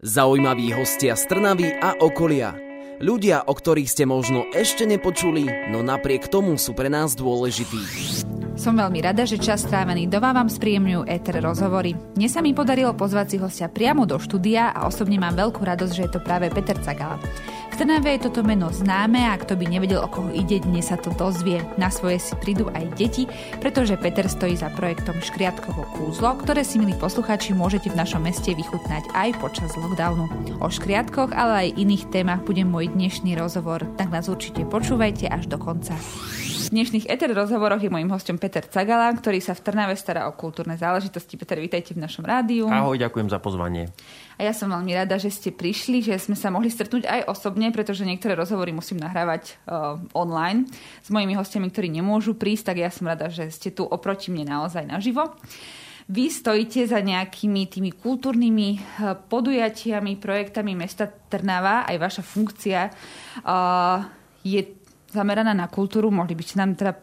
Zaujímaví hostia z Trnavy a okolia. Ľudia, o ktorých ste možno ešte nepočuli, no napriek tomu sú pre nás dôležití. Som veľmi rada, že čas strávený doma vám spríjemňujú éter rozhovory. Dnes sa mi podarilo pozvať si hostia priamo do štúdia a osobne mám veľkú radosť, že je to práve Peter Cagala. Trnave je toto meno známe a kto by nevedel, o koho ide, dnes sa to dozvie. Na svoje si prídu aj deti, pretože Peter stojí za projektom Škriatkovo kúzlo, ktoré si, milí posluchači, môžete v našom meste vychutnať aj počas lockdownu. O škriatkoch, ale aj iných témach bude môj dnešný rozhovor, tak nás určite počúvajte až do konca. V dnešných ETER rozhovoroch je mojím hostom Peter Cagala, ktorý sa v Trnave stará o kultúrne záležitosti. Peter, vítajte v našom rádiu. Ahoj, ďakujem za pozvanie. A ja som veľmi rada, že ste prišli, že sme sa mohli stretnúť aj osobne, pretože niektoré rozhovory musím nahrávať uh, online s mojimi hostiami, ktorí nemôžu prísť, tak ja som rada, že ste tu oproti mne naozaj naživo. Vy stojíte za nejakými tými kultúrnymi uh, podujatiami, projektami mesta Trnava, aj vaša funkcia uh, je zameraná na kultúru. Mohli by ste nám teda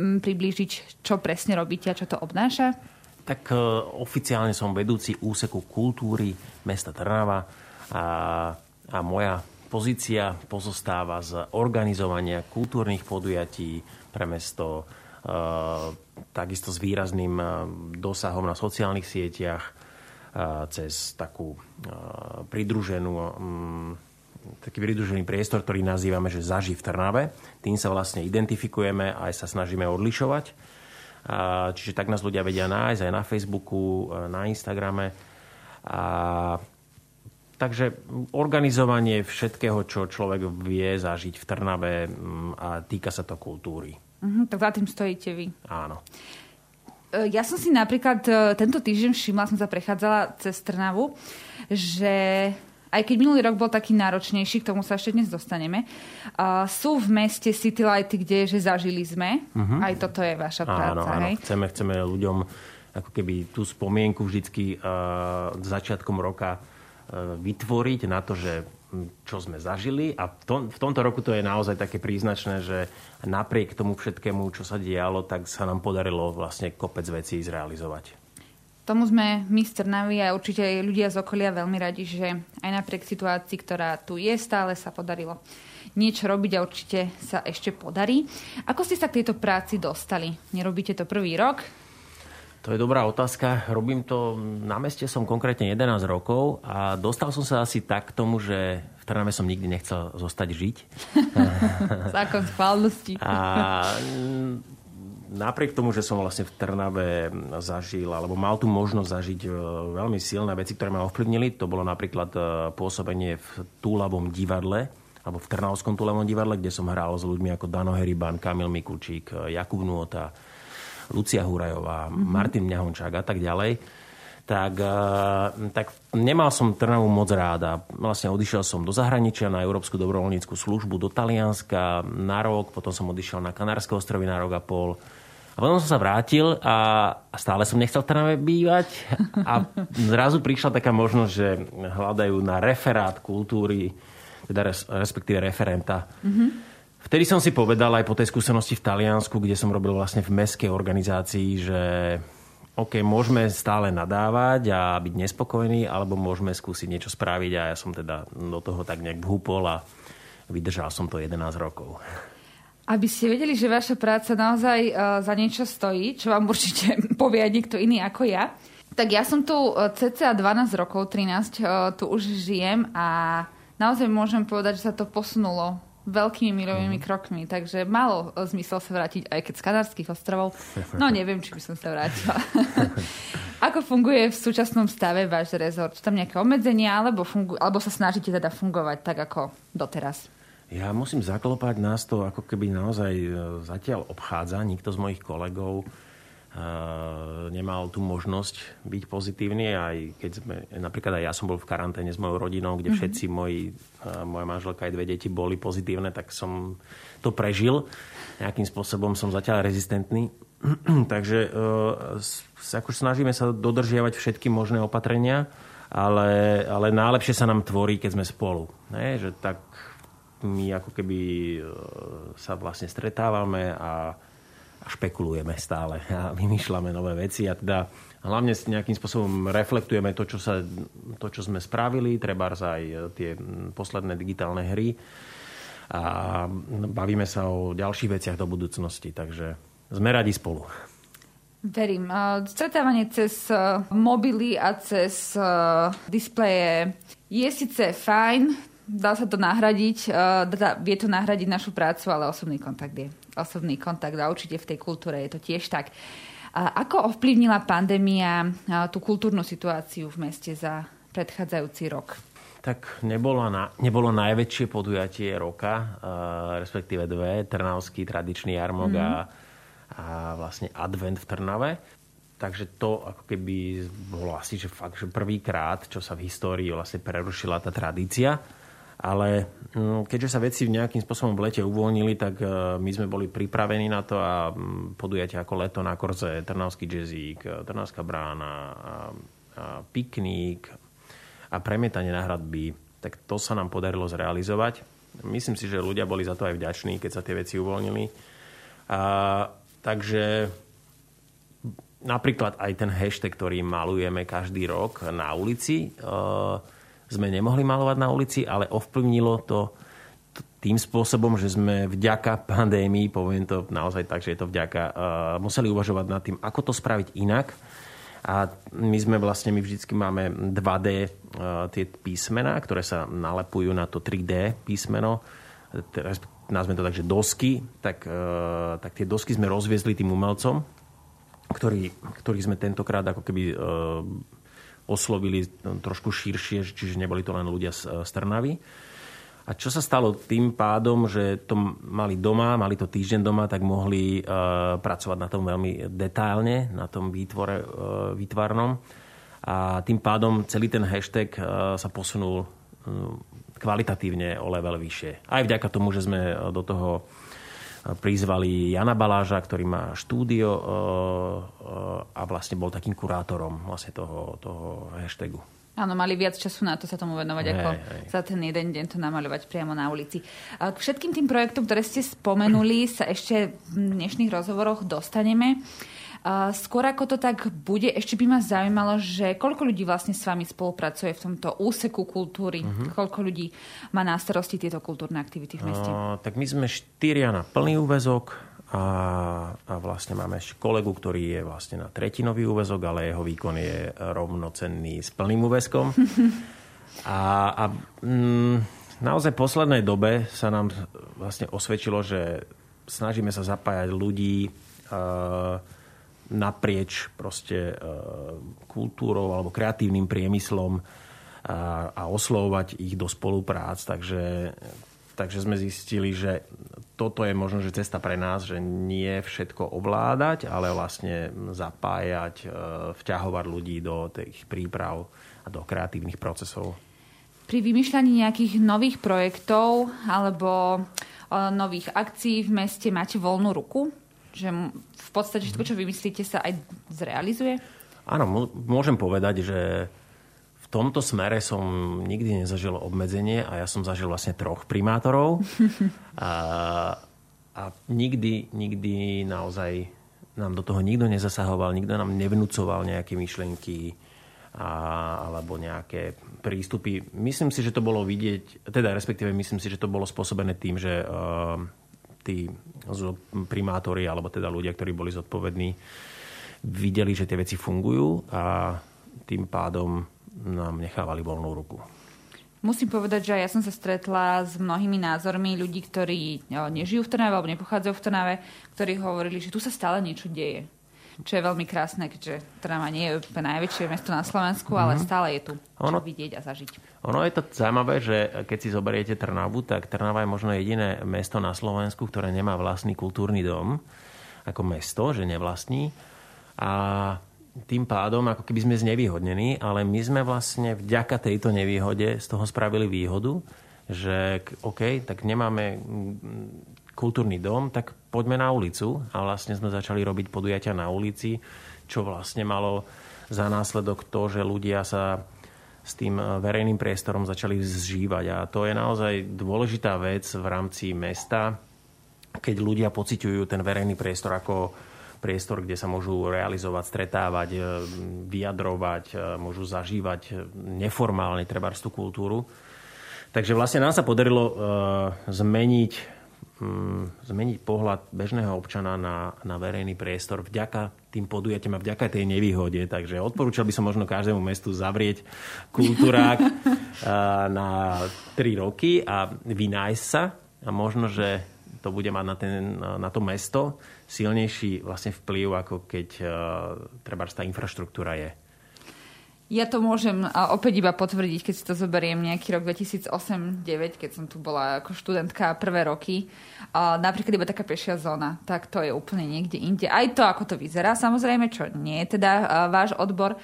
mm, priblížiť, čo presne robíte a čo to obnáša? Tak oficiálne som vedúci úseku kultúry mesta Trnava a, a moja pozícia pozostáva z organizovania kultúrnych podujatí pre mesto, e, takisto s výrazným e, dosahom na sociálnych sieťach, e, cez takú pridruženú mm, taký pridružený priestor, ktorý nazývame, že zaži v Trnave. Tým sa vlastne identifikujeme a aj sa snažíme odlišovať. Čiže tak nás ľudia vedia nájsť aj na Facebooku, na Instagrame a Takže organizovanie všetkého, čo človek vie zažiť v Trnave mm, a týka sa to kultúry. Uh-huh, tak za tým stojíte vy. Áno. E, ja som si napríklad e, tento týždeň všimla, som sa prechádzala cez Trnavu, že aj keď minulý rok bol taký náročnejší, k tomu sa ešte dnes dostaneme, uh, sú v meste city lighty, kde že zažili sme. Uh-huh. Aj toto je vaša práca. Áno, áno. Chceme, chceme ľuďom ako keby tú spomienku vždycky uh, začiatkom roka uh, vytvoriť na to, že čo sme zažili a v, tom, v tomto roku to je naozaj také príznačné, že napriek tomu všetkému, čo sa dialo, tak sa nám podarilo vlastne kopec vecí zrealizovať. Tomu sme my z Trnavy a určite aj ľudia z okolia veľmi radi, že aj napriek situácii, ktorá tu je, stále sa podarilo niečo robiť a určite sa ešte podarí. Ako ste sa k tejto práci dostali? Nerobíte to prvý rok? To je dobrá otázka. Robím to, na meste som konkrétne 11 rokov a dostal som sa asi tak k tomu, že v Trnave som nikdy nechcel zostať žiť. Zákon schválnosti. A napriek tomu, že som vlastne v Trnave zažil, alebo mal tu možnosť zažiť e, veľmi silné veci, ktoré ma ovplyvnili, to bolo napríklad e, pôsobenie v Túlavom divadle, alebo v Trnavskom Túlavom divadle, kde som hral s ľuďmi ako Dano Heriban, Kamil Mikulčík, e, Jakub Nôta, Lucia Hurajová, mm-hmm. Martin Mňahončák a tak ďalej, tak, eh, tak nemal som Trnavu moc ráda. Vlastne odišiel som do zahraničia na Európsku dobrovoľníckú službu, do Talianska na rok, potom som odišiel na Kanárske ostrovy na rok a pol. A potom som sa vrátil a, a stále som nechcel v Trnave bývať. A zrazu prišla taká možnosť, že hľadajú na referát kultúry, teda res, respektíve referenta. Mm-hmm Vtedy som si povedal aj po tej skúsenosti v Taliansku, kde som robil vlastne v meskej organizácii, že OK, môžeme stále nadávať a byť nespokojní, alebo môžeme skúsiť niečo spraviť a ja som teda do toho tak nejak vhúpol a vydržal som to 11 rokov. Aby ste vedeli, že vaša práca naozaj uh, za niečo stojí, čo vám určite povie niekto iný ako ja, tak ja som tu uh, cca 12 rokov, 13, uh, tu už žijem a naozaj môžem povedať, že sa to posunulo veľkými milovými mm. krokmi, takže malo zmysel sa vrátiť aj keď z Kanárských ostrovov. No neviem, či by som sa vrátila. Ako funguje v súčasnom stave váš rezort? Sú tam nejaké obmedzenia, alebo, fungu- alebo sa snažíte teda fungovať tak ako doteraz? Ja musím zaklopať nás to, ako keby naozaj e, zatiaľ obchádza. Nikto z mojich kolegov nemal tú možnosť byť pozitívny, aj keď sme, napríklad aj ja som bol v karanténe s mojou rodinou, kde mhm. všetci moji, moja manželka aj dve deti boli pozitívne, tak som to prežil. Nejakým spôsobom som zatiaľ rezistentný. Takže uh, ako snažíme sa dodržiavať všetky možné opatrenia, ale, ale najlepšie sa nám tvorí, keď sme spolu. Ne? Že tak my ako keby sa vlastne stretávame a špekulujeme stále a vymýšľame nové veci a teda hlavne nejakým spôsobom reflektujeme to, čo, sa, to, čo sme spravili, treba aj tie posledné digitálne hry a bavíme sa o ďalších veciach do budúcnosti, takže sme radi spolu. Verím. Stretávanie cez mobily a cez displeje je síce fajn, dá sa to nahradiť, vie to nahradiť našu prácu, ale osobný kontakt je. Osobný kontakt a určite v tej kultúre je to tiež tak. Ako ovplyvnila pandémia tú kultúrnu situáciu v meste za predchádzajúci rok? Tak nebolo, na, nebolo najväčšie podujatie roka, uh, respektíve dve, Trnavský tradičný jarmok mm. a, a vlastne advent v Trnave. Takže to ako keby bolo asi že fakt, že prvýkrát, čo sa v histórii vlastne prerušila tá tradícia. Ale mm, keďže sa veci nejakým spôsobom v lete uvoľnili, tak uh, my sme boli pripravení na to a podujatia ako Leto na Korze, Trnavský jazzík, Trnavská brána, a, a pikník, a premietanie na hradby, tak to sa nám podarilo zrealizovať. Myslím si, že ľudia boli za to aj vďační, keď sa tie veci uvoľnili. A, takže napríklad aj ten hashtag, ktorý malujeme každý rok na ulici, e, sme nemohli malovať na ulici, ale ovplyvnilo to tým spôsobom, že sme vďaka pandémii, poviem to naozaj tak, že je to vďaka, e, museli uvažovať nad tým, ako to spraviť inak. A my sme vlastne, my vždycky máme 2D uh, tie písmená, ktoré sa nalepujú na to 3D písmeno, teraz nazveme to tak, že dosky, tak, uh, tak tie dosky sme rozviezli tým umelcom, ktorý, ktorých sme tentokrát ako keby uh, oslovili trošku širšie, čiže neboli to len ľudia z, z Trnavy. A čo sa stalo tým pádom, že to mali doma, mali to týždeň doma, tak mohli uh, pracovať na tom veľmi detailne, na tom výtvore uh, výtvarnom. A tým pádom celý ten hashtag uh, sa posunul uh, kvalitatívne o level vyššie. Aj vďaka tomu, že sme do toho prizvali Jana Baláža, ktorý má štúdio a vlastne bol takým kurátorom vlastne toho, toho hashtagu. Áno, mali viac času na to sa tomu venovať, hey, ako hey. za ten jeden deň to namaľovať priamo na ulici. K všetkým tým projektom, ktoré ste spomenuli, sa ešte v dnešných rozhovoroch dostaneme. Skôr ako to tak bude, ešte by ma zaujímalo, že koľko ľudí vlastne s vami spolupracuje v tomto úseku kultúry? Uh-huh. Koľko ľudí má na starosti tieto kultúrne aktivity v meste? Uh, tak my sme štyria na plný úvezok a, a vlastne máme ešte kolegu, ktorý je vlastne na tretinový úvezok, ale jeho výkon je rovnocenný s plným úvezkom. A, a mm, naozaj v poslednej dobe sa nám vlastne osvedčilo, že snažíme sa zapájať ľudí e, naprieč proste e, kultúrou alebo kreatívnym priemyslom a, a oslovovať ich do spoluprác. Takže Takže sme zistili, že toto je možno, že cesta pre nás, že nie všetko ovládať, ale vlastne zapájať, e, vťahovať ľudí do tých príprav a do kreatívnych procesov. Pri vymýšľaní nejakých nových projektov alebo e, nových akcií v meste máte voľnú ruku? Že v podstate všetko, čo vymyslíte, sa aj zrealizuje? Áno, môžem povedať, že tomto smere som nikdy nezažil obmedzenie a ja som zažil vlastne troch primátorov. A, a nikdy, nikdy naozaj nám do toho nikto nezasahoval, nikto nám nevnúcoval nejaké myšlenky a, alebo nejaké prístupy. Myslím si, že to bolo vidieť, teda respektíve myslím si, že to bolo spôsobené tým, že uh, tí primátori alebo teda ľudia, ktorí boli zodpovední, videli, že tie veci fungujú a tým pádom nám nechávali voľnú ruku. Musím povedať, že ja som sa stretla s mnohými názormi ľudí, ktorí nežijú v Trnave alebo nepochádzajú v Trnave, ktorí hovorili, že tu sa stále niečo deje. Čo je veľmi krásne, keďže Trnava nie je úplne najväčšie mesto na Slovensku, mm-hmm. ale mhm. stále je tu čo vidieť a zažiť. Ono je to zaujímavé, že keď si zoberiete Trnavu, tak Trnava je možno jediné mesto na Slovensku, ktoré nemá vlastný kultúrny dom ako mesto, že nevlastní. A tým pádom ako keby sme znevýhodnení, ale my sme vlastne vďaka tejto nevýhode z toho spravili výhodu, že OK, tak nemáme kultúrny dom, tak poďme na ulicu a vlastne sme začali robiť podujatia na ulici, čo vlastne malo za následok to, že ľudia sa s tým e, verejným priestorom začali zžívať a to je naozaj dôležitá vec v rámci mesta, keď ľudia pociťujú ten verejný priestor ako priestor, kde sa môžu realizovať, stretávať, e, vyjadrovať, e, môžu zažívať neformálne trebárstvu kultúru. Takže vlastne nám sa podarilo zmeniť, zmeniť pohľad bežného občana na, na verejný priestor vďaka tým podujatiam a vďaka tej nevýhode. Takže odporúčal by som možno každému mestu zavrieť kultúrák na 3 roky a vynájsť sa. A možno, že to bude mať na, ten, na to mesto silnejší vlastne vplyv, ako keď uh, treba tá infraštruktúra je. Ja to môžem opäť iba potvrdiť, keď si to zoberiem nejaký rok 2008-2009, keď som tu bola ako študentka prvé roky. Napríklad iba taká pešia zóna, tak to je úplne niekde inde. Aj to, ako to vyzerá, samozrejme, čo nie je teda váš odbor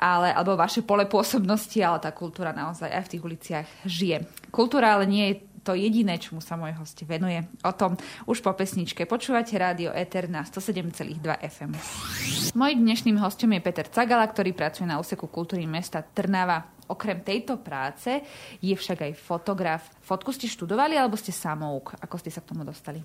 ale, alebo vaše pole pôsobnosti, ale tá kultúra naozaj aj v tých uliciach žije. Kultúra ale nie je to jediné, čomu sa môj host venuje. O tom už po pesničke. Počúvate rádio Eter na 107,2 FM. Mojím dnešným hostom je Peter Cagala, ktorý pracuje na úseku kultúry mesta Trnava. Okrem tejto práce je však aj fotograf. Fotku ste študovali alebo ste samouk? Ako ste sa k tomu dostali?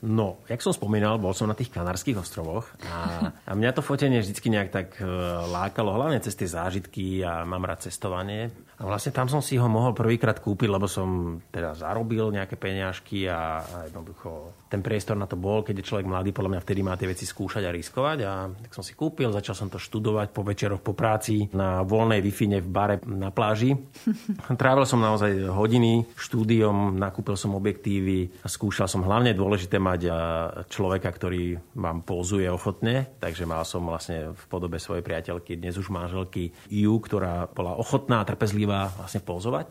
No, jak som spomínal, bol som na tých Kanárskych ostrovoch a, a mňa to fotenie vždy nejak tak e, lákalo, hlavne cez tie zážitky a mám rád cestovanie. A vlastne tam som si ho mohol prvýkrát kúpiť, lebo som teda zarobil nejaké peňažky a, a jednoducho ten priestor na to bol, keď je človek mladý, podľa mňa vtedy má tie veci skúšať a riskovať. A tak som si kúpil, začal som to študovať po večeroch, po práci na voľnej wi v bare na pláži. Trávil som naozaj hodiny štúdiom, nakúpil som objektívy a skúšal som hlavne dôležité mať človeka, ktorý vám pozuje ochotne. Takže mal som vlastne v podobe svojej priateľky, dnes už manželky Ju, ktorá bola ochotná a trpezlivá vlastne pozovať.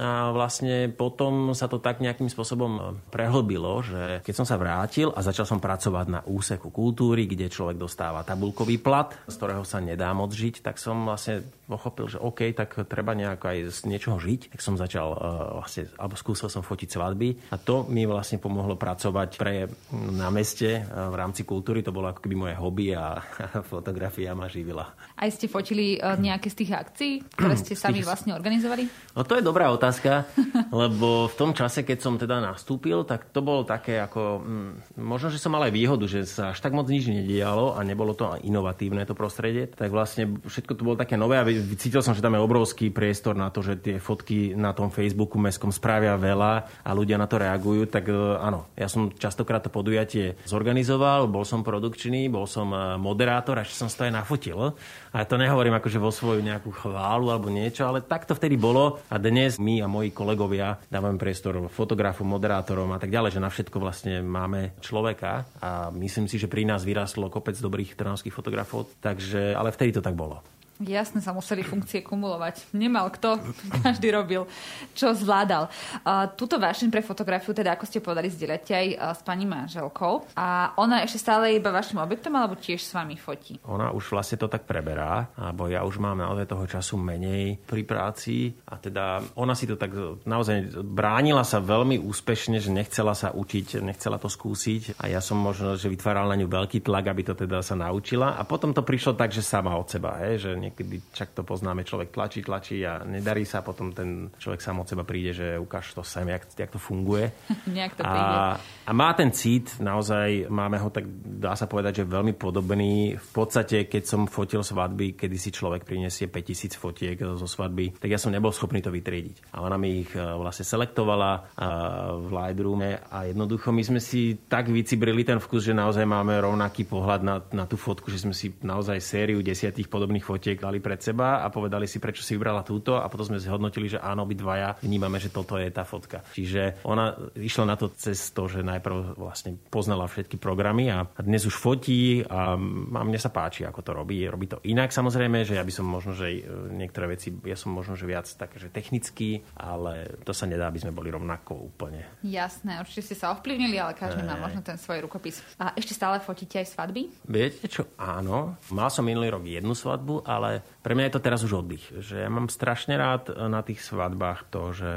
A vlastne potom sa to tak nejakým spôsobom prehlbilo, že keď som sa vrátil a začal som pracovať na úseku kultúry, kde človek dostáva tabulkový plat, z ktorého sa nedá moc žiť, tak som vlastne pochopil, že OK, tak treba nejak aj z niečoho žiť. Tak som začal uh, vlastne, alebo skúsil som fotiť svadby a to mi vlastne pomohlo pracovať pre na meste uh, v rámci kultúry. To bolo ako keby moje hobby a fotografia ma živila. Aj ste fotili nejaké z tých akcií, ktoré ste sami vlastne organizovali? No to je dobrá otázka, lebo v tom čase, keď som teda nastúpil, tak to bolo také ako mm, možno, že som mal aj výhodu, že sa až tak moc nič nedialo a nebolo to inovatívne to prostredie, tak vlastne všetko to bolo také nové a cítil som, že tam je obrovský priestor na to, že tie fotky na tom Facebooku mestskom spravia veľa a ľudia na to reagujú, tak e, áno, ja som častokrát to podujatie zorganizoval, bol som produkčný, bol som e, moderátor a ešte som to aj nafotil. A to nehovorím akože vo svoju nejakú chválu alebo niečo, ale tak to vtedy bolo a dnes my a moji kolegovia dávame priestor fotografu, moderátorom a tak ďalej, že na všetko vlastne máme človeka a myslím si, že pri nás vyrastlo kopec dobrých trnavských fotografov, takže, ale vtedy to tak bolo. Jasne sa museli funkcie kumulovať. Nemal kto, každý robil, čo zvládal. Uh, túto vášeň pre fotografiu, teda ako ste povedali, zdieľate aj s pani manželkou. A ona ešte stále iba vašim objektom, alebo tiež s vami fotí? Ona už vlastne to tak preberá, alebo ja už mám naozaj toho času menej pri práci. A teda ona si to tak naozaj bránila sa veľmi úspešne, že nechcela sa učiť, nechcela to skúsiť. A ja som možno, že vytváral na ňu veľký tlak, aby to teda sa naučila. A potom to prišlo tak, že sama od seba, hej, že niekedy čak to poznáme, človek tlačí, tlačí a nedarí sa, potom ten človek sám od seba príde, že ukáž to sem, jak, jak to funguje. to a, a má ten cít, naozaj máme ho tak, dá sa povedať, že veľmi podobný. V podstate, keď som fotil svadby, kedy si človek prinesie 5000 fotiek zo svadby, tak ja som nebol schopný to vytriediť. A ona mi ich e, vlastne selektovala e, v Lightroome a jednoducho my sme si tak vycibrili ten vkus, že naozaj máme rovnaký pohľad na, na tú fotku, že sme si naozaj sériu desiatých podobných fotiek dali pred seba a povedali si, prečo si vybrala túto a potom sme zhodnotili, že áno, dvaja vnímame, že toto je tá fotka. Čiže ona išla na to cez to, že najprv vlastne poznala všetky programy a dnes už fotí a, mne sa páči, ako to robí. Robí to inak samozrejme, že ja by som možno, že niektoré veci, ja som možno, že viac také, že technický, ale to sa nedá, aby sme boli rovnako úplne. Jasné, určite ste sa ovplyvnili, ale každý má možno ten svoj rukopis. A ešte stále fotíte aj svadby? Viete čo, áno. Mal som minulý rok jednu svadbu, ale pre mňa je to teraz už oddych. Že ja mám strašne rád na tých svadbách to, že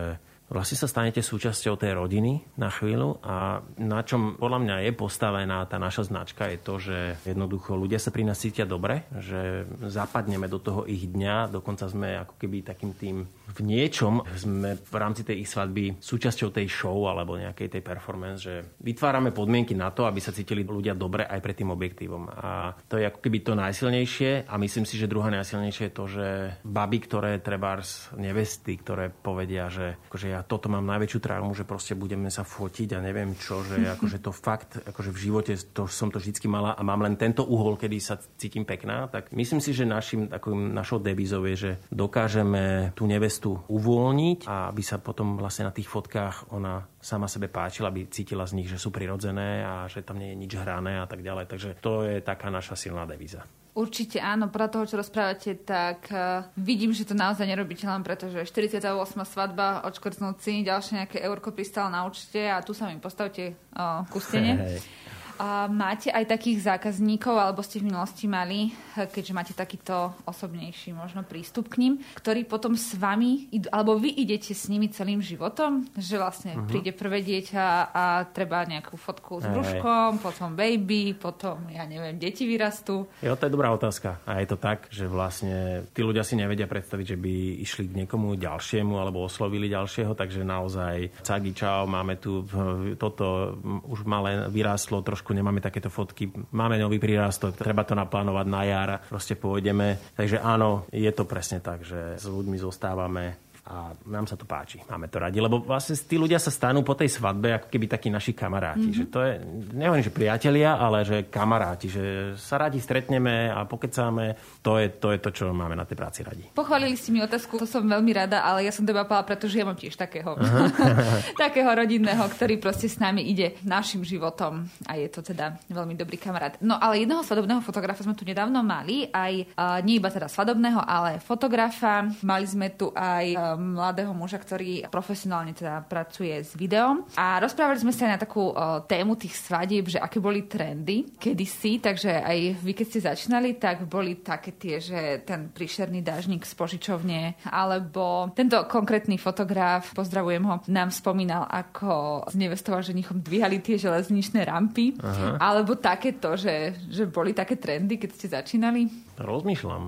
vlastne sa stanete súčasťou tej rodiny na chvíľu a na čom podľa mňa je postavená tá naša značka je to, že jednoducho ľudia sa pri nás cítia dobre, že zapadneme do toho ich dňa, dokonca sme ako keby takým tým v niečom sme v rámci tej ich svadby súčasťou tej show alebo nejakej tej performance, že vytvárame podmienky na to, aby sa cítili ľudia dobre aj pred tým objektívom. A to je ako keby to najsilnejšie a myslím si, že druhá najsilnejšie je to, že baby, ktoré trebárs nevesty, ktoré povedia, že akože ja toto mám najväčšiu traumu, že proste budeme sa fotiť a neviem čo, že akože to fakt, akože v živote to, som to vždycky mala a mám len tento uhol, kedy sa cítim pekná, tak myslím si, že našim, takým, našou devizou je, že dokážeme tú nevestu uvoľniť a aby sa potom vlastne na tých fotkách ona sama sebe páčila, aby cítila z nich, že sú prirodzené a že tam nie je nič hrané a tak ďalej. Takže to je taká naša silná devíza. Určite áno, podľa toho, čo rozprávate, tak uh, vidím, že to naozaj nerobíte len preto, že 48. svadba, odškrtnúci, ďalšie nejaké eurko pristalo na účte a tu sa mi postavte uh, ku stene. Hey. A máte aj takých zákazníkov, alebo ste v minulosti mali, keďže máte takýto osobnejší možno prístup k ním, ktorí potom s vami, alebo vy idete s nimi celým životom? Že vlastne uh-huh. príde prvé dieťa a treba nejakú fotku s brúškom, potom baby, potom, ja neviem, deti vyrastú. Jo, to je dobrá otázka. A je to tak, že vlastne tí ľudia si nevedia predstaviť, že by išli k niekomu ďalšiemu alebo oslovili ďalšieho, takže naozaj cagi čau, máme tu toto, už malé vyrástlo trošku trošku nemáme takéto fotky. Máme nový prírastok, treba to naplánovať na jar, proste pôjdeme. Takže áno, je to presne tak, že s ľuďmi zostávame a nám sa to páči, máme to radi, lebo vlastne tí ľudia sa stanú po tej svadbe ako keby takí naši kamaráti. Mm-hmm. Že to je, nehovorím, že priatelia, ale že kamaráti, že sa radi stretneme a pokecáme, to je, to je to, čo máme na tej práci radi. Pochválili ste mi otázku, to som veľmi rada, ale ja som to pala, pretože ja mám tiež takého, takého rodinného, ktorý proste s nami ide našim životom a je to teda veľmi dobrý kamarát. No ale jedného svadobného fotografa sme tu nedávno mali, aj uh, nie iba teda svadobného, ale fotografa. Mali sme tu aj mladého muža, ktorý profesionálne teda pracuje s videom. A rozprávali sme sa aj na takú tému tých svadieb, že aké boli trendy kedysi, takže aj vy, keď ste začínali, tak boli také tie, že ten príšerný dážnik z požičovne, alebo tento konkrétny fotograf, pozdravujem ho, nám spomínal, ako s nevestou a ženichom dvíhali tie železničné rampy, Aha. alebo takéto, že, že boli také trendy, keď ste začínali? Rozmýšľam.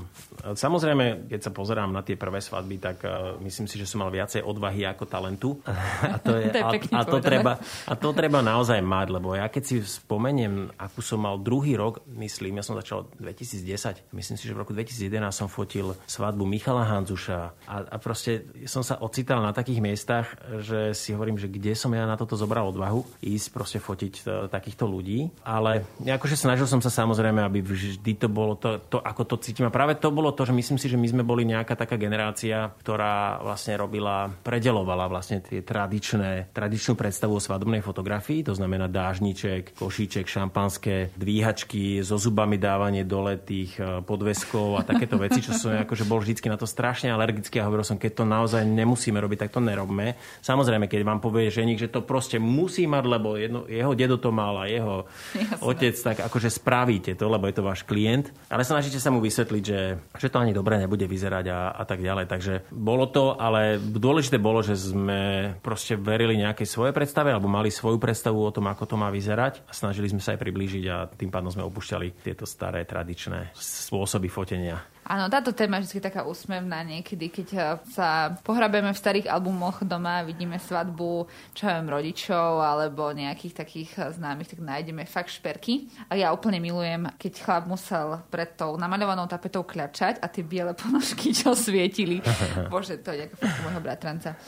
Samozrejme, keď sa pozerám na tie prvé svadby, tak uh, myslím si, že som mal viacej odvahy ako talentu. A to, je, to je a, a, to treba, a to treba naozaj mať, lebo ja keď si spomeniem, akú som mal druhý rok, myslím, ja som začal 2010, myslím si, že v roku 2011 som fotil svadbu Michala Hanzuša a, a proste som sa ocital na takých miestach, že si hovorím, že kde som ja na toto zobral odvahu ísť proste fotiť to, e, takýchto ľudí. Ale akože snažil som sa samozrejme, aby vždy to bolo to, to, ako to cítim. A práve to bolo to, že myslím si, že my sme boli nejaká taká generácia, ktorá vlastne robila, predelovala vlastne tie tradičné, tradičnú predstavu o svadobnej fotografii, to znamená dážniček, košíček, šampanské, dvíhačky, so zubami dávanie dole tých e, podveskov a takéto veci, čo som akože bol vždycky na to strašne alergický a hovoril som, keď to naozaj nemusíme robiť, tak to nerobme. Samozrejme, keď vám povie ženík, že to proste musí mať, lebo jedno, jeho dedo to mal a jeho Jasne. otec, tak akože spravíte to, lebo je to váš klient. Ale snažíte sa mu vysvetliť, že, že to ani dobre nebude vyzerať a, a tak ďalej. Takže bolo to ale dôležité bolo, že sme proste verili nejakej svojej predstave alebo mali svoju predstavu o tom, ako to má vyzerať a snažili sme sa aj priblížiť a tým pádom sme opúšťali tieto staré tradičné spôsoby fotenia. Áno, táto téma je vždy taká úsmevná niekedy, keď eh, sa pohrabeme v starých albumoch doma, vidíme svadbu, čo viem, rodičov alebo nejakých takých eh, známych, tak nájdeme fakt šperky. A ja úplne milujem, keď chlap musel pred tou namaľovanou tapetou kľačať a tie biele ponožky, čo svietili. Bože, to je ako môjho bratranca.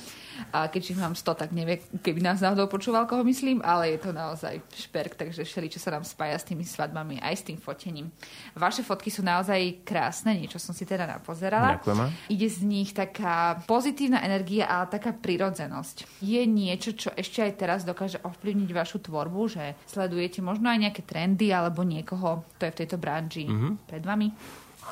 A ich mám 100, tak nevie, keby nás náhodou počúval, koho myslím, ale je to naozaj šperk, takže všeli, čo sa nám spája s tými svadbami, aj s tým fotením. Vaše fotky sú naozaj krásne, niečo som si teda napozerala. Ďakujem. Ide z nich taká pozitívna energia a taká prirodzenosť. Je niečo, čo ešte aj teraz dokáže ovplyvniť vašu tvorbu, že sledujete možno aj nejaké trendy alebo niekoho, kto je v tejto branži mm-hmm. pred vami?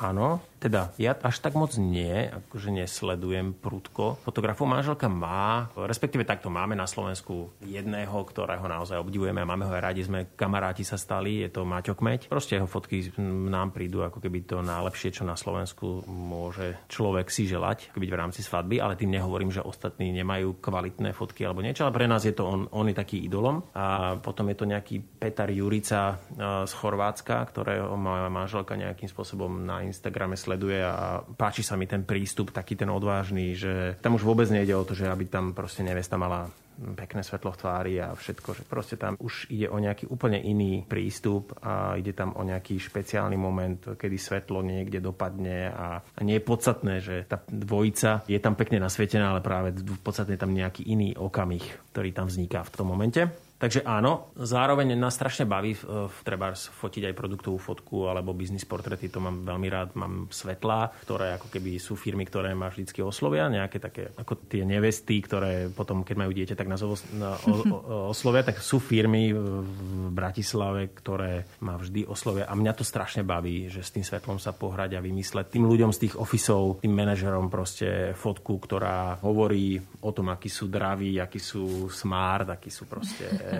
Áno, Teda ja až tak moc nie, akože nesledujem prúdko. Fotografov manželka má, respektíve takto máme na Slovensku jedného, ktorého naozaj obdivujeme a máme ho aj radi, sme kamaráti sa stali, je to Maťo Kmeď. Proste jeho fotky nám prídu ako keby to najlepšie, čo na Slovensku môže človek si želať, byť v rámci svadby, ale tým nehovorím, že ostatní nemajú kvalitné fotky alebo niečo, ale pre nás je to on, on je taký idolom. A potom je to nejaký Petar Jurica z Chorvátska, ktorého moja manželka nejakým spôsobom na Instagrame sleduje a páči sa mi ten prístup, taký ten odvážny, že tam už vôbec nejde o to, že aby tam proste nevesta mala pekné svetlo v tvári a všetko, že proste tam už ide o nejaký úplne iný prístup a ide tam o nejaký špeciálny moment, kedy svetlo niekde dopadne a, a nie je podstatné, že tá dvojica je tam pekne nasvietená, ale práve je tam nejaký iný okamih, ktorý tam vzniká v tom momente. Takže áno, zároveň nás strašne baví v, v trebárs fotiť aj produktovú fotku alebo biznis portrety, to mám veľmi rád. Mám svetlá, ktoré ako keby sú firmy, ktoré ma vždycky oslovia, nejaké také ako tie nevesty, ktoré potom, keď majú dieťa, tak nás o, o, oslovia, tak sú firmy v Bratislave, ktoré ma vždy oslovia a mňa to strašne baví, že s tým svetlom sa pohrať a vymysleť tým ľuďom z tých ofisov, tým manažerom proste fotku, ktorá hovorí o tom, akí sú draví, akí sú smart, akí sú proste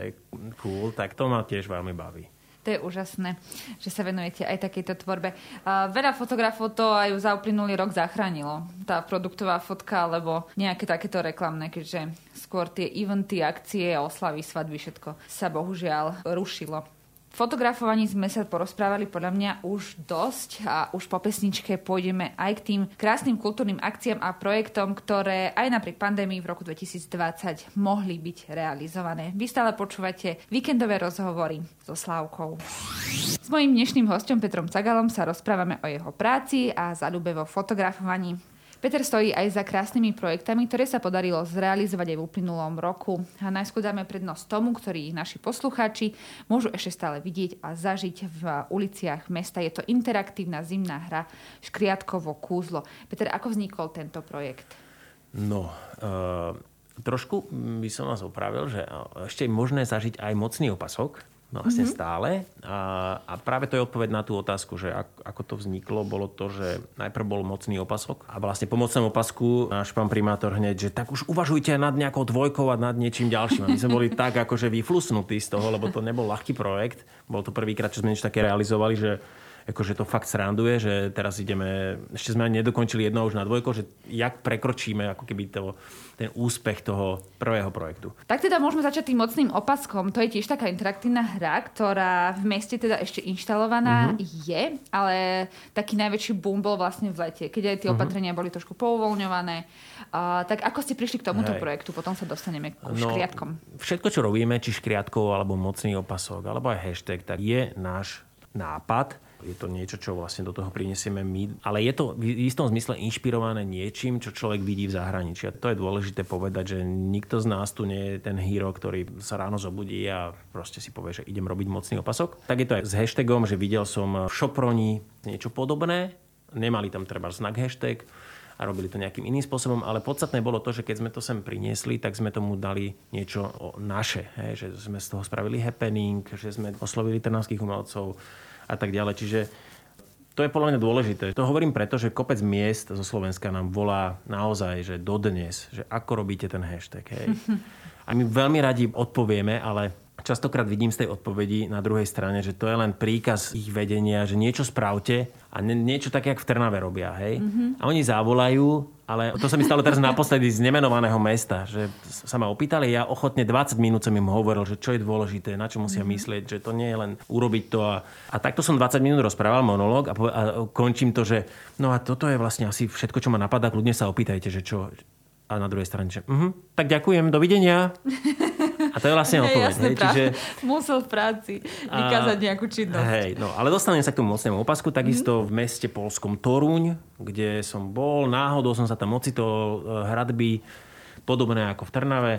cool, tak to ma tiež veľmi baví. To je úžasné, že sa venujete aj takejto tvorbe. Veľa fotografov to aj za uplynulý rok zachránilo. Tá produktová fotka, alebo nejaké takéto reklamné, keďže skôr tie eventy, akcie, oslavy, svadby, všetko sa bohužiaľ rušilo fotografovaní sme sa porozprávali podľa mňa už dosť a už po pesničke pôjdeme aj k tým krásnym kultúrnym akciám a projektom, ktoré aj napriek pandémii v roku 2020 mohli byť realizované. Vy stále počúvate víkendové rozhovory so Slávkou. S mojím dnešným hostom Petrom Cagalom sa rozprávame o jeho práci a zaľube vo fotografovaní. Peter stojí aj za krásnymi projektami, ktoré sa podarilo zrealizovať aj v uplynulom roku. A najskôr dáme prednosť tomu, ktorý naši poslucháči môžu ešte stále vidieť a zažiť v uliciach mesta. Je to interaktívna zimná hra Škriatkovo kúzlo. Peter, ako vznikol tento projekt? No, uh, trošku by som vás opravil, že ešte je možné zažiť aj mocný opasok, No vlastne mm-hmm. stále. A, a práve to je odpoveď na tú otázku, že ak, ako to vzniklo, bolo to, že najprv bol mocný opasok a vlastne po mocnom opasku náš pán primátor hneď, že tak už uvažujte nad nejakou dvojkou a nad niečím ďalším. A my sme boli tak akože vyflusnutí z toho, lebo to nebol ľahký projekt. Bol to prvýkrát, čo sme niečo také realizovali, že akože to fakt sranduje, že teraz ideme, ešte sme ani nedokončili jedno už na dvojko, že jak prekročíme ako keby to, ten úspech toho prvého projektu. Tak teda môžeme začať tým mocným opaskom. To je tiež taká interaktívna hra, ktorá v meste teda ešte inštalovaná uh-huh. je, ale taký najväčší boom bol vlastne v lete, keď aj tie uh-huh. opatrenia boli trošku pouvoľňované. Uh, tak ako ste prišli k tomuto Hej. projektu? Potom sa dostaneme k no, škriatkom. Všetko, čo robíme, či škriatkov, alebo mocný opasok, alebo aj hashtag, tak je náš nápad, je to niečo, čo vlastne do toho prinesieme my. Ale je to v istom zmysle inšpirované niečím, čo človek vidí v zahraničí. A to je dôležité povedať, že nikto z nás tu nie je ten hero, ktorý sa ráno zobudí a proste si povie, že idem robiť mocný opasok. Tak je to aj s hashtagom, že videl som v Šoproni niečo podobné. Nemali tam treba znak hashtag a robili to nejakým iným spôsobom, ale podstatné bolo to, že keď sme to sem priniesli, tak sme tomu dali niečo naše, hej, že sme z toho spravili happening, že sme oslovili trnavských umelcov, a tak ďalej. Čiže to je podľa mňa dôležité. To hovorím preto, že kopec miest zo Slovenska nám volá naozaj, že dodnes, že ako robíte ten hashtag. Hej. A my veľmi radi odpovieme, ale častokrát vidím z tej odpovedi na druhej strane, že to je len príkaz ich vedenia, že niečo spravte a niečo také, jak v Trnave robia. Hej? Mm-hmm. A oni zavolajú, ale to sa mi stalo teraz naposledy z nemenovaného mesta, že sa ma opýtali, ja ochotne 20 minút som im hovoril, že čo je dôležité, na čo musia mm-hmm. myslieť, že to nie je len urobiť to. A, a takto som 20 minút rozprával monológ a, a končím to, že no a toto je vlastne asi všetko, čo ma napadá, kľudne sa opýtajte, že čo, a na druhej strane, že uh-huh, tak ďakujem, dovidenia. A to je vlastne odpoveď. Jasne, hej, čiže... Musel v práci vykázať nejakú činnosť. Hej, no, ale dostanem sa k tomu mocnému opasku. Takisto mm-hmm. v meste polskom Toruň, kde som bol, náhodou som sa tam ocitol, e, hradby podobné ako v Trnave.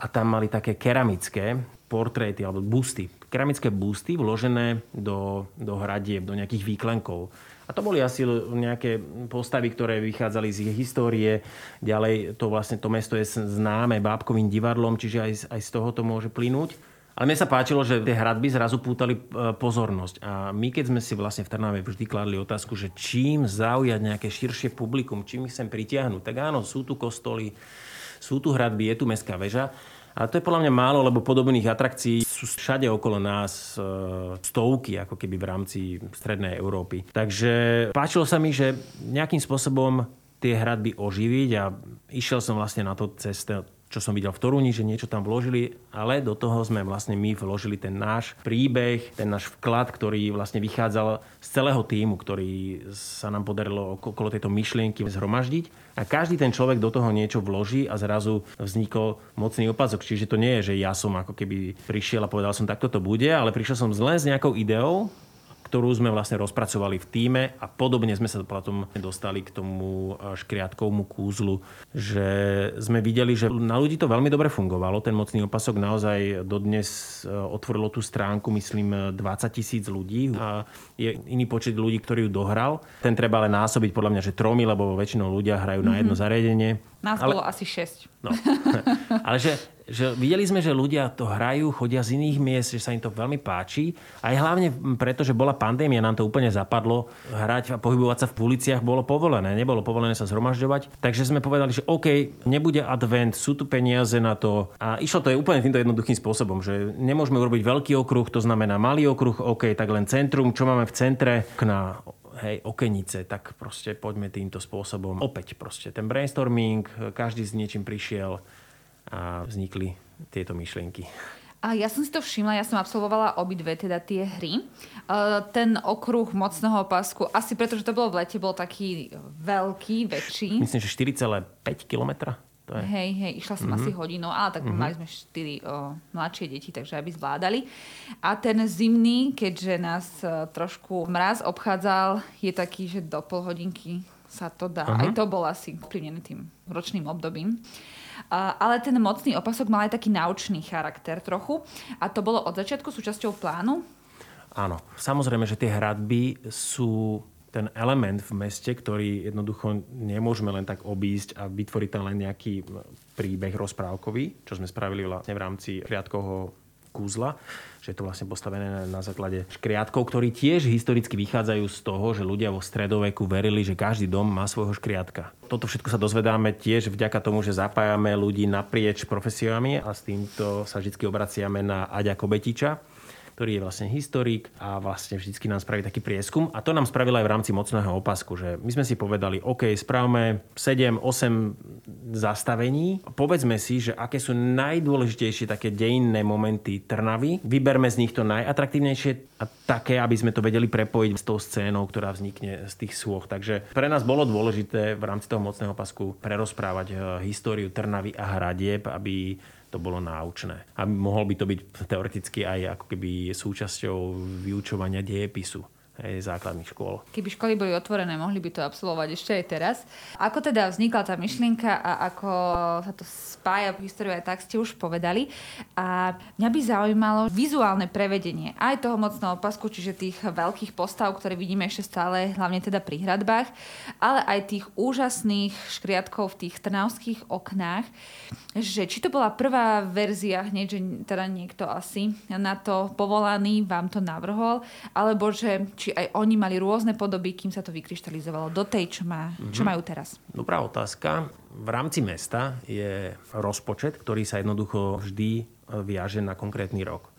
A tam mali také keramické portréty alebo busty. Keramické busty vložené do, do hradieb, do nejakých výklenkov. A to boli asi nejaké postavy, ktoré vychádzali z ich histórie. Ďalej to vlastne to mesto je známe bábkovým divadlom, čiže aj, aj z toho to môže plynúť. Ale mne sa páčilo, že tie hradby zrazu pútali e, pozornosť. A my, keď sme si vlastne v Trnave vždy kladli otázku, že čím zaujať nejaké širšie publikum, čím ich sem pritiahnuť, tak áno, sú tu kostoly, sú tu hradby, je tu mestská väža. A to je podľa mňa málo, lebo podobných atrakcií sú všade okolo nás e, stovky, ako keby v rámci strednej Európy. Takže páčilo sa mi, že nejakým spôsobom tie hradby oživiť a išiel som vlastne na to ceste čo som videl v Torúni, že niečo tam vložili, ale do toho sme vlastne my vložili ten náš príbeh, ten náš vklad, ktorý vlastne vychádzal z celého týmu, ktorý sa nám podarilo okolo tejto myšlienky zhromaždiť. A každý ten človek do toho niečo vloží a zrazu vznikol mocný opazok. Čiže to nie je, že ja som ako keby prišiel a povedal som, takto to bude, ale prišiel som len s nejakou ideou, ktorú sme vlastne rozpracovali v týme a podobne sme sa potom dostali k tomu e, škriatkovmu kúzlu, že sme videli, že na ľudí to veľmi dobre fungovalo. Ten mocný opasok naozaj dodnes e, otvorilo tú stránku, myslím, 20 tisíc ľudí a je iný počet ľudí, ktorý ju dohral. Ten treba ale násobiť podľa mňa, že tromi, lebo väčšinou ľudia hrajú mm-hmm. na jedno mhm. zariadenie. Nás ale... bolo asi 6. No. ale že že videli sme, že ľudia to hrajú, chodia z iných miest, že sa im to veľmi páči. Aj hlavne preto, že bola pandémia, nám to úplne zapadlo. Hrať a pohybovať sa v uliciach bolo povolené, nebolo povolené sa zhromažďovať. Takže sme povedali, že OK, nebude advent, sú tu peniaze na to. A išlo to je úplne týmto jednoduchým spôsobom, že nemôžeme urobiť veľký okruh, to znamená malý okruh, OK, tak len centrum, čo máme v centre, na hej, okenice, tak proste poďme týmto spôsobom. Opäť proste ten brainstorming, každý s niečím prišiel, a vznikli tieto myšlienky. A ja som si to všimla, ja som absolvovala obidve teda tie hry. ten okruh mocného pásku, asi preto, že to bolo v lete, bol taký veľký, väčší. Myslím, že 4,5 kilometra. To je... Hej, hej, išla som mm-hmm. asi hodinu, ale tak mm-hmm. mali sme štyri o, mladšie deti, takže aby zvládali. A ten zimný, keďže nás o, trošku mraz obchádzal, je taký, že do pol hodinky sa to dá. Uh-huh. Aj to bol asi vplyvnený tým ročným obdobím ale ten mocný opasok mal aj taký naučný charakter trochu. A to bolo od začiatku súčasťou plánu? Áno. Samozrejme, že tie hradby sú ten element v meste, ktorý jednoducho nemôžeme len tak obísť a vytvoriť tam len nejaký príbeh rozprávkový, čo sme spravili vlastne v rámci Riadkovho kúzla, že je to vlastne postavené na základe škriatkov, ktorí tiež historicky vychádzajú z toho, že ľudia vo stredoveku verili, že každý dom má svojho škriatka. Toto všetko sa dozvedáme tiež vďaka tomu, že zapájame ľudí naprieč profesiami a s týmto sa vždy obraciame na Aďa Kobetiča, ktorý je vlastne historik a vlastne vždycky nám spraví taký prieskum. A to nám spravil aj v rámci mocného opasku, že my sme si povedali, OK, spravme 7-8 zastavení. Povedzme si, že aké sú najdôležitejšie také dejinné momenty Trnavy. Vyberme z nich to najatraktívnejšie a také, aby sme to vedeli prepojiť s tou scénou, ktorá vznikne z tých sôch. Takže pre nás bolo dôležité v rámci toho mocného pasku prerozprávať eh, históriu Trnavy a hradieb, aby to bolo náučné. A mohol by to byť teoreticky aj ako keby súčasťou vyučovania dejepisu aj základných škôl. Keby školy boli otvorené, mohli by to absolvovať ešte aj teraz. Ako teda vznikla tá myšlienka a ako sa to spája v históriu aj tak ste už povedali. A mňa by zaujímalo vizuálne prevedenie aj toho mocného pasku, čiže tých veľkých postav, ktoré vidíme ešte stále, hlavne teda pri hradbách, ale aj tých úžasných škriatkov v tých trnavských oknách, že či to bola prvá verzia hneď, že teda niekto asi na to povolaný vám to navrhol, alebo že či aj oni mali rôzne podoby, kým sa to vykryštalizovalo do tej, čo, má, čo mhm. majú teraz? Dobrá otázka. V rámci mesta je rozpočet, ktorý sa jednoducho vždy e, viaže na konkrétny rok.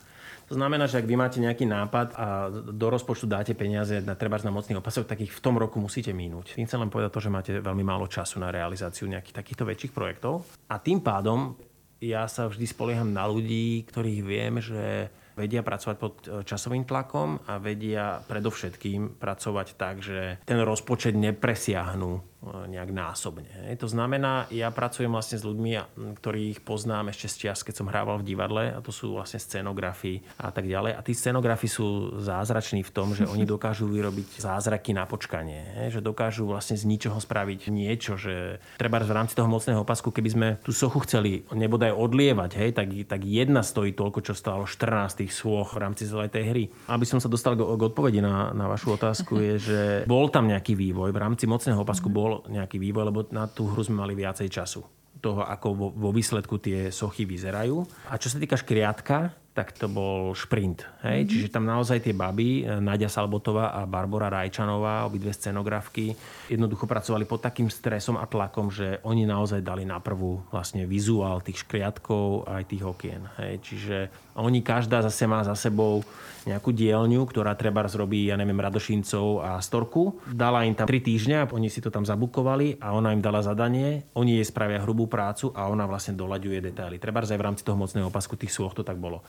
To znamená, že ak vy máte nejaký nápad a do rozpočtu dáte peniaze na treba na mocný opasok, tak ich v tom roku musíte minúť. Tým chcem len povedať to, že máte veľmi málo času na realizáciu nejakých takýchto väčších projektov. A tým pádom ja sa vždy spolieham na ľudí, ktorých viem, že vedia pracovať pod e, časovým tlakom a vedia predovšetkým pracovať tak, že ten rozpočet nepresiahnu nejak násobne. To znamená, ja pracujem vlastne s ľuďmi, ktorých poznám ešte z čas, keď som hrával v divadle a to sú vlastne scénografii a tak ďalej. A tí scénografi sú zázrační v tom, že oni dokážu vyrobiť zázraky na počkanie. Že dokážu vlastne z ničoho spraviť niečo, že treba v rámci toho mocného opasku, keby sme tú sochu chceli nebodaj odlievať, hej, tak, tak jedna stojí toľko, čo stalo 14 tých sôch v rámci celej tej hry. Aby som sa dostal k, k odpovedi na, na vašu otázku, je, že bol tam nejaký vývoj. V rámci mocného opasku bol nejaký vývoj, lebo na tú hru sme mali viacej času toho, ako vo, vo výsledku tie sochy vyzerajú. A čo sa týka škriatka, tak to bol šprint. Hej? Mm-hmm. Čiže tam naozaj tie baby, Nadia Salbotová a Barbara Rajčanová, obidve scenografky, jednoducho pracovali pod takým stresom a tlakom, že oni naozaj dali na prvú vlastne vizuál tých škriatkov aj tých okien. Hej? Čiže oni každá zase má za sebou nejakú dielňu, ktorá treba zrobí, ja neviem, Radošincov a Storku. Dala im tam 3 týždňa, oni si to tam zabukovali a ona im dala zadanie. Oni jej spravia hrubú prácu a ona vlastne doľaďuje detaily. Treba aj v rámci toho mocného opasku tých súch to tak bolo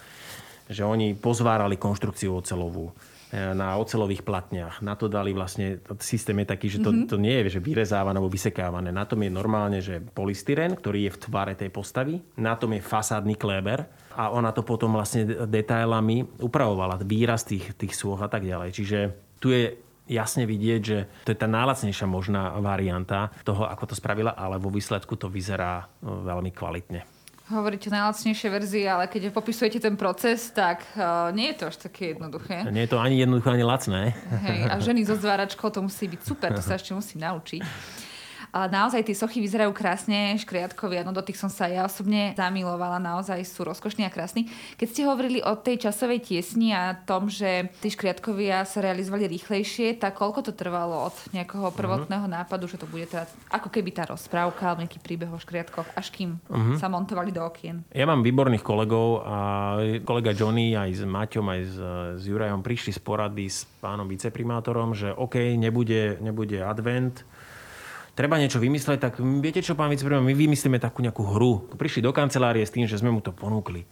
že oni pozvárali konštrukciu ocelovú e, na ocelových platniach. Na to dali vlastne, systém je taký, že to, mm-hmm. to nie je že vyrezávané alebo vysekávané. Na tom je normálne, že polystyren, ktorý je v tvare tej postavy. Na tom je fasádny kléber a ona to potom vlastne detailami upravovala. Výraz tých, tých súch a tak ďalej. Čiže tu je jasne vidieť, že to je tá najlacnejšia možná varianta toho, ako to spravila, ale vo výsledku to vyzerá e, veľmi kvalitne hovoríte najlacnejšie verzie, ale keď popisujete ten proces, tak uh, nie je to až také jednoduché. Nie je to ani jednoduché, ani lacné. Hej, a ženy so zváračkou to musí byť super, to sa ešte musím naučiť. Ale naozaj tie sochy vyzerajú krásne, škriatkovia, no do tých som sa ja osobne zamilovala, naozaj sú rozkošní a krásni. Keď ste hovorili o tej časovej tiesni a tom, že tí škriatkovia sa realizovali rýchlejšie, tak koľko to trvalo od nejakého mhm. prvotného uh-huh. nápadu, že to bude teda ako keby tá rozprávka, alebo nejaký príbeh o škriatkoch, až kým uh-huh. sa montovali do okien? Ja mám výborných kolegov a kolega Johnny aj s Maťom, aj s, s Jurajom prišli z porady s pánom viceprimátorom, že OK, nebude, nebude advent, treba niečo vymysleť, tak viete čo, pán vicepremiér, my vymyslíme takú nejakú hru. Prišli do kancelárie s tým, že sme mu to ponúkli.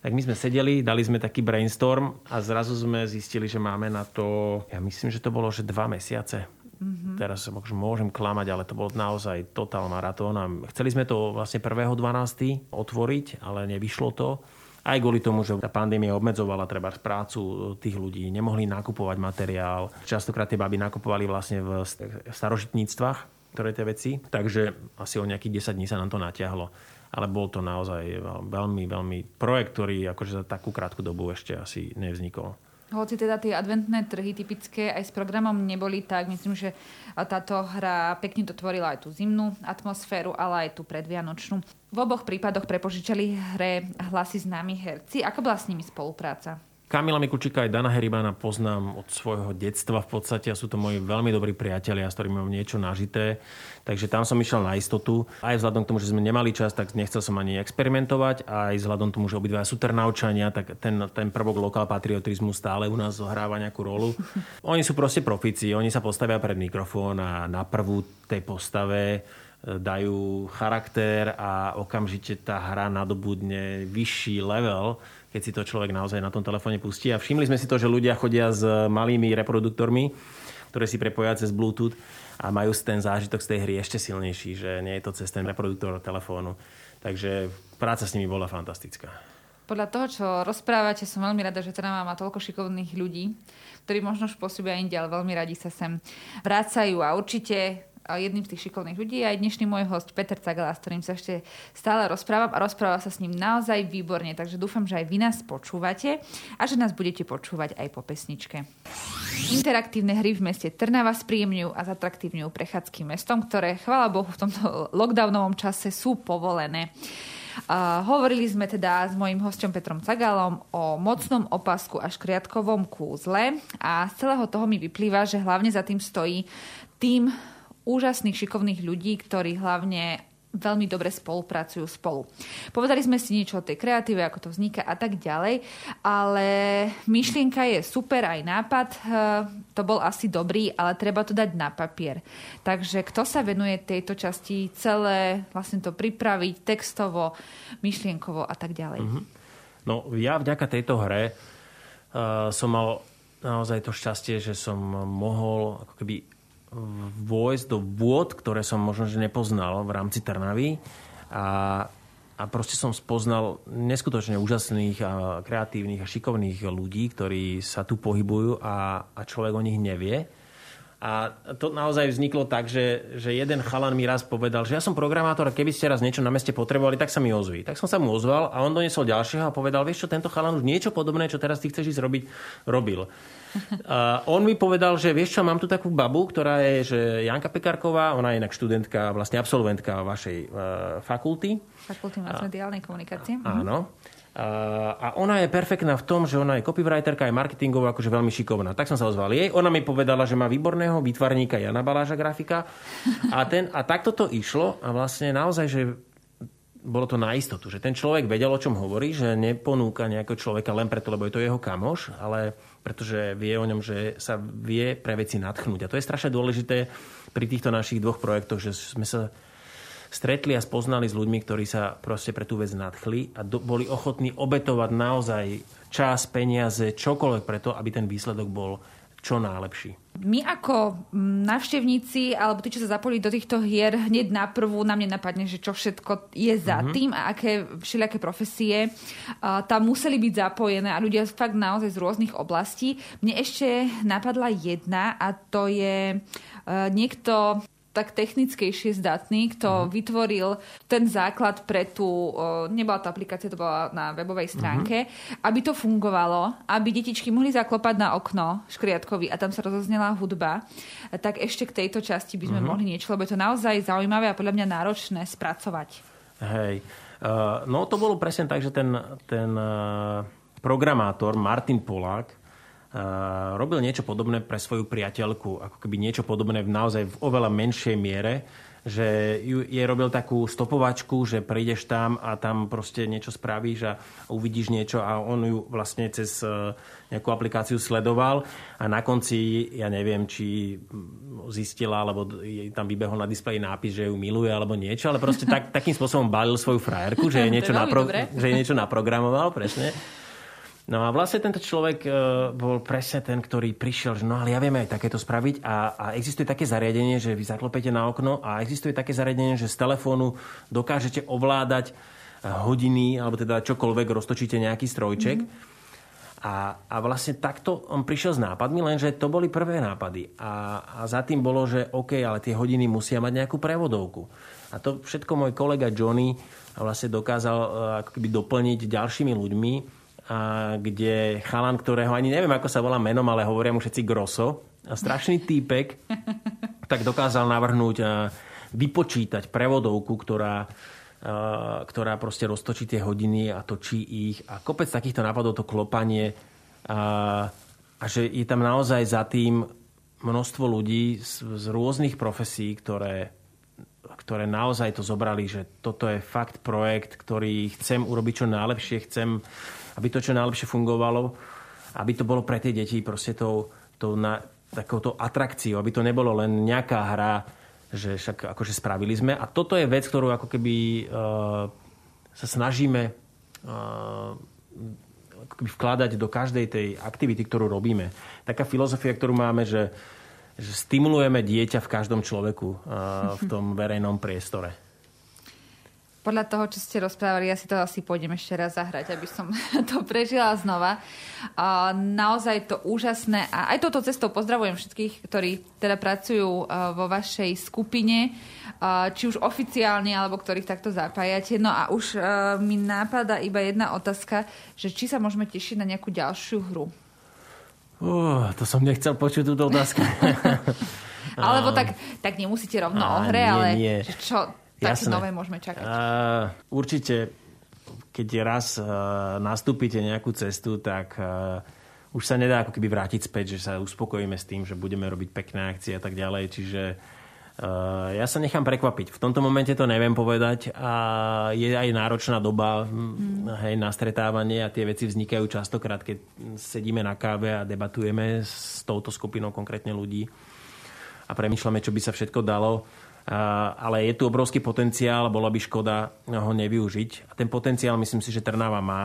Tak my sme sedeli, dali sme taký brainstorm a zrazu sme zistili, že máme na to, ja myslím, že to bolo, že dva mesiace. Mm-hmm. Teraz môžem klamať, ale to bol naozaj totál maratón. A chceli sme to vlastne 1.12. otvoriť, ale nevyšlo to. Aj kvôli tomu, že tá pandémia obmedzovala treba prácu tých ľudí, nemohli nakupovať materiál. Častokrát tie baby nakupovali vlastne v starožitníctvách, ktoré tie veci. Takže asi o nejakých 10 dní sa nám to natiahlo. Ale bol to naozaj veľmi, veľmi projekt, ktorý akože za takú krátku dobu ešte asi nevznikol. Hoci teda tie adventné trhy typické aj s programom neboli tak, myslím, že táto hra pekne to tvorila aj tú zimnú atmosféru, ale aj tú predvianočnú. V oboch prípadoch prepožičali hre hlasy známych herci. Ako bola s nimi spolupráca? Kamila Mikučika aj Dana Heribana poznám od svojho detstva v podstate a sú to moji veľmi dobrí priatelia, s ktorými mám niečo nažité. Takže tam som išiel na istotu. Aj vzhľadom k tomu, že sme nemali čas, tak nechcel som ani experimentovať. Aj vzhľadom k tomu, že obidva sú trnaučania, tak ten, ten prvok lokál patriotizmu stále u nás zohráva nejakú rolu. Oni sú proste profici, oni sa postavia pred mikrofón a na prvú tej postave e, dajú charakter a okamžite tá hra nadobudne vyšší level keď si to človek naozaj na tom telefóne pustí. A všimli sme si to, že ľudia chodia s malými reproduktormi, ktoré si prepoja cez Bluetooth a majú ten zážitok z tej hry ešte silnejší, že nie je to cez ten reproduktor telefónu. Takže práca s nimi bola fantastická. Podľa toho, čo rozprávate, som veľmi rada, že teda má toľko šikovných ľudí, ktorí možno už pôsobia inde, ale veľmi radi sa sem vracajú a určite jedným z tých šikovných ľudí aj dnešný môj host Peter Cagala, s ktorým sa ešte stále rozprávam a rozpráva sa s ním naozaj výborne, takže dúfam, že aj vy nás počúvate a že nás budete počúvať aj po pesničke. Interaktívne hry v meste Trnava spríjemňujú a zatraktívňujú prechádzky mestom, ktoré, chvála Bohu, v tomto lockdownovom čase sú povolené. Uh, hovorili sme teda s mojím hostom Petrom Cagalom o mocnom opasku a škriatkovom kúzle a z celého toho mi vyplýva, že hlavne za tým stojí tým úžasných, šikovných ľudí, ktorí hlavne veľmi dobre spolupracujú spolu. Povedali sme si niečo o tej kreatíve, ako to vzniká a tak ďalej, ale myšlienka je super, aj nápad eh, to bol asi dobrý, ale treba to dať na papier. Takže kto sa venuje tejto časti celé, vlastne to pripraviť textovo, myšlienkovo a tak ďalej? Mm-hmm. No ja vďaka tejto hre uh, som mal naozaj to šťastie, že som mohol ako keby vojsť do vôd, ktoré som možno že nepoznal v rámci Trnavy a, a proste som spoznal neskutočne úžasných a kreatívnych a šikovných ľudí, ktorí sa tu pohybujú a, a človek o nich nevie. A to naozaj vzniklo tak, že, že jeden chalan mi raz povedal, že ja som programátor a keby ste raz niečo na meste potrebovali, tak sa mi ozví. Tak som sa mu ozval a on doniesol ďalšieho a povedal, vieš čo, tento chalan už niečo podobné, čo teraz ty chceš ísť robiť, robil. A on mi povedal, že vieš čo, mám tu takú babu, ktorá je že Janka Pekarková, ona je inak študentka, vlastne absolventka vašej uh, fakulty. Fakulty masmediálnej komunikácie. A, áno. A ona je perfektná v tom, že ona je copywriterka, je marketingová, akože veľmi šikovná. Tak som sa ozval jej. Ona mi povedala, že má výborného výtvarníka Jana Baláža grafika. A, ten, a takto to išlo a vlastne naozaj, že bolo to na istotu, že ten človek vedel, o čom hovorí, že neponúka nejakého človeka len preto, lebo je to jeho kamoš, ale pretože vie o ňom, že sa vie pre veci natchnúť. A to je strašne dôležité pri týchto našich dvoch projektoch, že sme sa stretli a spoznali s ľuďmi, ktorí sa proste pre tú vec nadchli a do, boli ochotní obetovať naozaj čas, peniaze, čokoľvek preto, aby ten výsledok bol čo najlepší. My ako mm, navštevníci, alebo tí, čo sa zapojili do týchto hier, hneď na prvú nám nenapadne, že čo všetko je za mm-hmm. tým a aké všelijaké profesie uh, tam museli byť zapojené a ľudia fakt naozaj z rôznych oblastí. Mne ešte napadla jedna a to je uh, niekto tak technickejšie zdatný, kto uh-huh. vytvoril ten základ pre tú, nebola to aplikácia, to bola na webovej mhm. stránke, uh-huh. aby to fungovalo, aby detičky mohli zaklopať na okno škriatkovi a tam sa rozoznela hudba, tak ešte k tejto časti by sme uh-huh. mohli niečo, lebo je to naozaj zaujímavé a podľa mňa náročné spracovať. Hej, uh, no to bolo presne tak, že ten, ten uh, programátor Martin Polák robil niečo podobné pre svoju priateľku, ako keby niečo podobné v naozaj v oveľa menšej miere, že ju, je robil takú stopovačku, že prídeš tam a tam proste niečo spravíš a uvidíš niečo a on ju vlastne cez e, nejakú aplikáciu sledoval a na konci, ja neviem, či zistila, alebo tam vybehol na displeji nápis, že ju miluje alebo niečo, ale proste tak, takým spôsobom balil svoju frajerku, že je niečo, napro- že je niečo naprogramoval, presne. No a vlastne tento človek e, bol presne ten, ktorý prišiel, že no ale ja vieme aj takéto spraviť a, a existuje také zariadenie, že vy zaklopete na okno a existuje také zariadenie, že z telefónu dokážete ovládať e, hodiny alebo teda čokoľvek, roztočíte nejaký strojček. Mm-hmm. A, a vlastne takto on prišiel s nápadmi, lenže to boli prvé nápady. A, a za tým bolo, že OK, ale tie hodiny musia mať nejakú prevodovku. A to všetko môj kolega Johnny vlastne dokázal e, ako keby doplniť ďalšími ľuďmi, a kde chalan, ktorého ani neviem, ako sa volá menom, ale hovoria mu všetci Grosso, a strašný týpek, tak dokázal navrhnúť a vypočítať prevodovku, ktorá, ktorá proste roztočí tie hodiny a točí ich. A kopec takýchto nápadov, to klopanie. A, a že je tam naozaj za tým množstvo ľudí z, z rôznych profesí, ktoré, ktoré naozaj to zobrali, že toto je fakt projekt, ktorý chcem urobiť čo najlepšie, chcem aby to čo najlepšie fungovalo, aby to bolo pre tie deti proste tou, tou na, takouto atrakciou, aby to nebolo len nejaká hra, že však akože spravili sme. A toto je vec, ktorú ako keby uh, sa snažíme uh, ako keby vkladať do každej tej aktivity, ktorú robíme. Taká filozofia, ktorú máme, že, že stimulujeme dieťa v každom človeku uh, v tom verejnom priestore podľa toho, čo ste rozprávali, ja si to asi pôjdem ešte raz zahrať, aby som to prežila znova. A naozaj to úžasné. A aj toto cestou pozdravujem všetkých, ktorí teda pracujú vo vašej skupine, či už oficiálne, alebo ktorých takto zapájate. No a už mi nápada iba jedna otázka, že či sa môžeme tešiť na nejakú ďalšiu hru. Uh, to som nechcel počuť túto otázku. Alebo tak, tak nemusíte rovno o hre, nie, ale nie. čo, Také nové môžeme čakať? Uh, určite, keď raz uh, nastúpite nejakú cestu, tak uh, už sa nedá ako keby vrátiť späť, že sa uspokojíme s tým, že budeme robiť pekné akcie a tak ďalej. Čiže uh, ja sa nechám prekvapiť. V tomto momente to neviem povedať a je aj náročná doba mm. hej, na stretávanie a tie veci vznikajú častokrát, keď sedíme na káve a debatujeme s touto skupinou konkrétne ľudí a premyšľame, čo by sa všetko dalo ale je tu obrovský potenciál bola by škoda ho nevyužiť. A ten potenciál myslím si, že Trnava má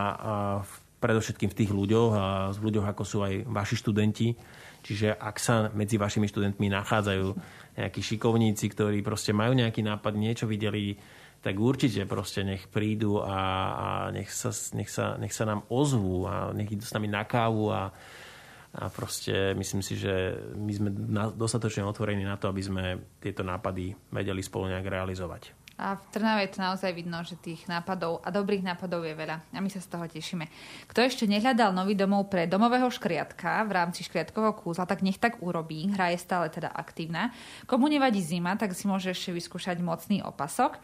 predovšetkým v tých ľuďoch a v ľuďoch, ako sú aj vaši študenti. Čiže ak sa medzi vašimi študentmi nachádzajú nejakí šikovníci, ktorí proste majú nejaký nápad, niečo videli, tak určite proste nech prídu a, a nech, sa, nech, sa, nech sa nám ozvú a nech idú s nami na kávu a, a proste myslím si, že my sme dostatočne otvorení na to, aby sme tieto nápady vedeli spolu nejak realizovať. A v Trnave je to naozaj vidno, že tých nápadov a dobrých nápadov je veľa. A my sa z toho tešíme. Kto ešte nehľadal nový domov pre domového škriatka v rámci škriatkového kúzla, tak nech tak urobí. Hra je stále teda aktívna. Komu nevadí zima, tak si môže ešte vyskúšať mocný opasok.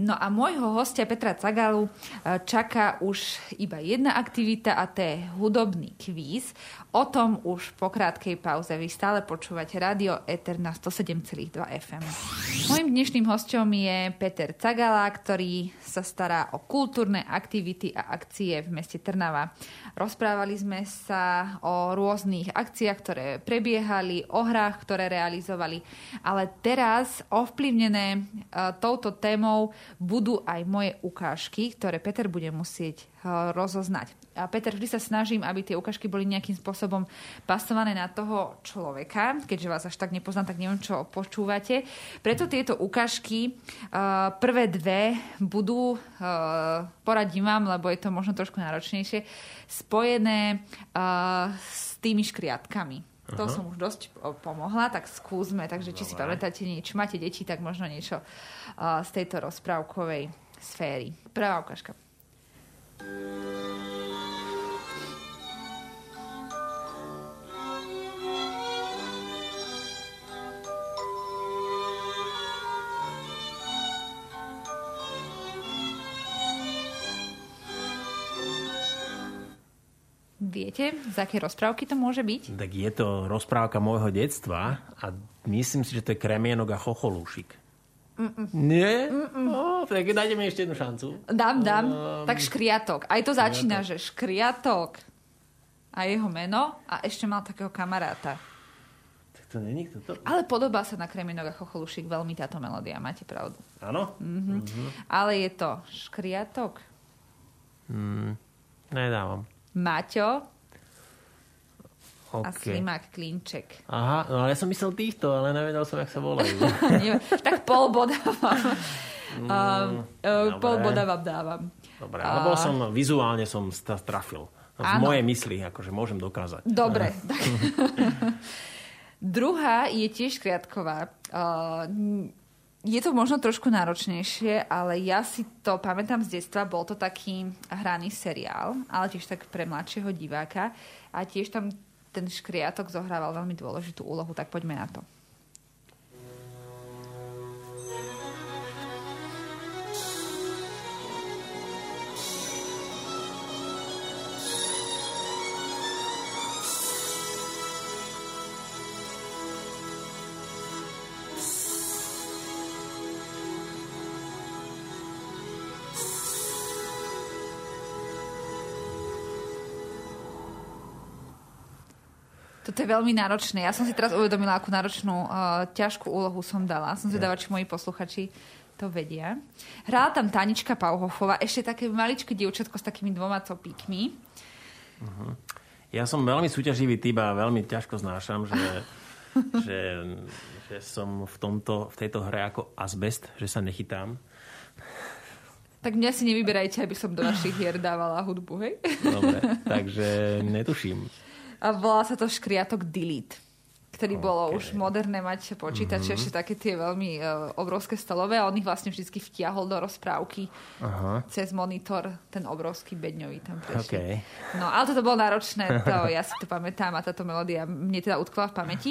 No a môjho hostia Petra Cagalu e, čaká už iba jedna aktivita a to je hudobný kvíz. O tom už po krátkej pauze. Vy stále počúvate Radio Eter na 107,2 FM. Mojím dnešným hostom je Peter Cagala, ktorý sa stará o kultúrne aktivity a akcie v meste Trnava. Rozprávali sme sa o rôznych akciách, ktoré prebiehali, o hrách, ktoré realizovali. Ale teraz ovplyvnené uh, touto témou budú aj moje ukážky, ktoré Peter bude musieť uh, rozoznať. A Peter, vždy sa snažím, aby tie ukážky boli nejakým spôsobom pasované na toho človeka. Keďže vás až tak nepoznám, tak neviem, čo počúvate. Preto tieto ukážky, uh, prvé dve budú, uh, poradím vám, lebo je to možno trošku náročnejšie, spojené uh, s tými škriatkami. Aha. To som už dosť pomohla, tak skúsme. Takže či si pamätáte niečo, máte deti, tak možno niečo z tejto rozprávkovej sféry. Prvá ukážka. Viete, z aké rozprávky to môže byť? Tak je to rozprávka môjho detstva a myslím si, že to je Kremienok a Chocholúšik. Mm-mm. Nie? Mm-mm. Oh, tak dajte mi ešte jednu šancu. Dám, dám. Um, tak škriatok. Aj to začína, škriatok. že škriatok a jeho meno a ešte mal takého kamaráta. Tak to není toto? Ale podobá sa na Kremienok a Chocholušik veľmi táto melódia, máte pravdu. Áno? Mm-hmm. Mm-hmm. Ale je to škriatok. Mm, nedávam. Maťo okay. a Slimák Klinček. Aha, no ale ja som myslel týchto, ale nevedel som, jak sa volajú. tak pol boda vám. Mm, uh, pol boda vám dávam. Dobre, ale bol som, vizuálne som trafil. V mojej mysli, akože môžem dokázať. Dobre. Druhá je tiež kriatková. Uh, je to možno trošku náročnejšie, ale ja si to pamätám z detstva, bol to taký hraný seriál, ale tiež tak pre mladšieho diváka a tiež tam ten škriatok zohrával veľmi dôležitú úlohu, tak poďme na to. Toto je veľmi náročné. Ja som si teraz uvedomila, akú náročnú, uh, ťažkú úlohu som dala. Som zvedavá, či moji posluchači to vedia. Hrála tam Tanička Pauhofová, ešte také maličké dievčatko s takými dvoma copíkmi. Uh-huh. Ja som veľmi súťaživý typ a veľmi ťažko znášam, že, že, že som v, tomto, v tejto hre ako azbest, že sa nechytám. Tak mňa si nevyberajte, aby som do našich hier dávala hudbu, hej? Dobre, takže netuším. A volá sa to škriatok Delete ktorý okay. bolo už moderné mať počítače, mm-hmm. ešte také tie veľmi uh, obrovské stolové a on ich vlastne vždy vtiahol do rozprávky Aha. cez monitor, ten obrovský bedňový tam prešli. Okay. No ale toto bolo náročné, to ja si to pamätám a táto melódia mne teda utkla v pamäti.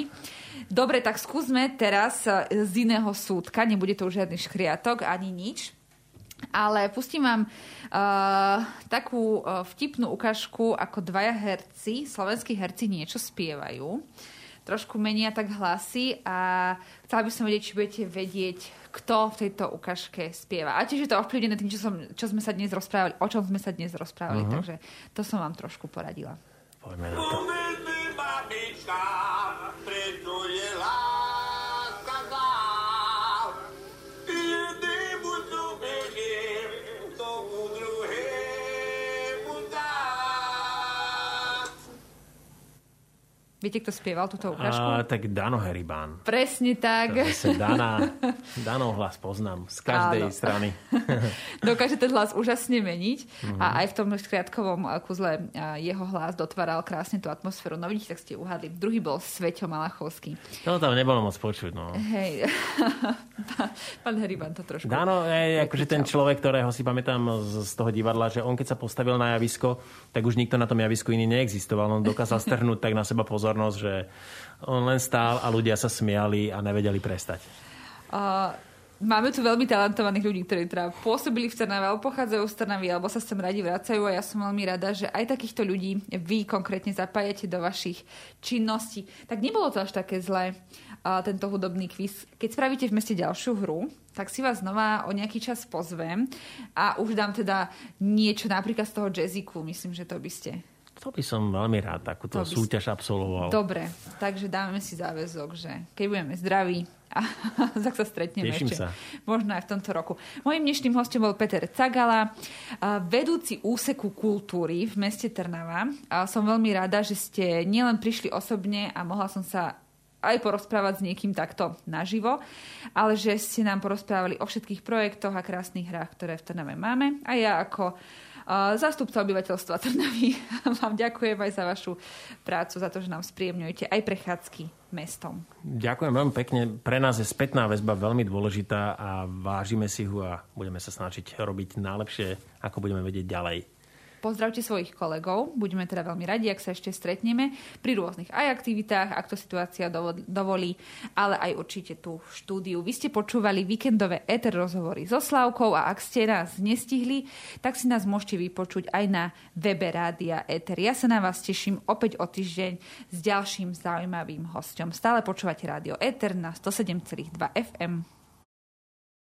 Dobre, tak skúsme teraz z iného súdka, nebude to už žiadny škriatok ani nič. Ale pustím vám uh, takú uh, vtipnú ukážku, ako dvaja herci, slovenskí herci niečo spievajú. Trošku menia tak hlasy a chcela by som vedieť, či budete vedieť, kto v tejto ukážke spieva. A tiež je to ovplyvnené tým, čo, som, čo sme sa dnes rozprávali, o čom sme sa dnes rozprávali. Uh-huh. Takže to som vám trošku poradila. Poďme na to. Viete, kto spieval túto ukážku? A, tak Dano Heribán. Presne tak. Zase Dana, Danov hlas poznám z každej Áno. strany. Dokáže ten hlas úžasne meniť mm-hmm. a aj v tom škriatkovom kuzle jeho hlas dotváral krásne tú atmosféru. No vidíte, tak ste uhadli. Druhý bol Sveťo Malachovský. To tam nebolo moc počuť, no. Hej. Pán Heribán to trošku... Dano je akože ten človek, ktorého si pamätám z, z toho divadla, že on keď sa postavil na javisko, tak už nikto na tom javisku iný neexistoval. On dokázal strhnúť tak na seba pozor pozornosť, že on len stál a ľudia sa smiali a nevedeli prestať. Uh, Máme tu veľmi talentovaných ľudí, ktorí teda pôsobili v Trnave, alebo pochádzajú z Trnavy, alebo sa sem radi vracajú a ja som veľmi rada, že aj takýchto ľudí vy konkrétne zapájate do vašich činností. Tak nebolo to až také zlé, tento hudobný kvíz. Keď spravíte v meste ďalšiu hru, tak si vás znova o nejaký čas pozvem a už dám teda niečo napríklad z toho jazziku. Myslím, že to by ste to by som veľmi rád takúto by súťaž absolvoval. Dobre, takže dáme si záväzok, že keď budeme zdraví, a tak sa stretneme Teším ešte. sa. Možno aj v tomto roku. Mojím dnešným hostom bol Peter Cagala, vedúci úseku kultúry v meste Trnava. A som veľmi rada, že ste nielen prišli osobne a mohla som sa aj porozprávať s niekým takto naživo, ale že ste nám porozprávali o všetkých projektoch a krásnych hrách, ktoré v Trnave máme. A ja ako Zástupca obyvateľstva Trnavy vám ďakujem aj za vašu prácu, za to, že nám spríjemňujete aj prechádzky mestom. Ďakujem veľmi pekne. Pre nás je spätná väzba veľmi dôležitá a vážime si ho a budeme sa snažiť robiť najlepšie, ako budeme vedieť ďalej. Pozdravte svojich kolegov, budeme teda veľmi radi, ak sa ešte stretneme pri rôznych aj aktivitách, ak to situácia dovolí, ale aj určite tú štúdiu. Vy ste počúvali víkendové ETER rozhovory so Slavkou a ak ste nás nestihli, tak si nás môžete vypočuť aj na webe Rádia ETER. Ja sa na vás teším opäť o týždeň s ďalším zaujímavým hostom. Stále počúvate Rádio ETER na 107,2 FM.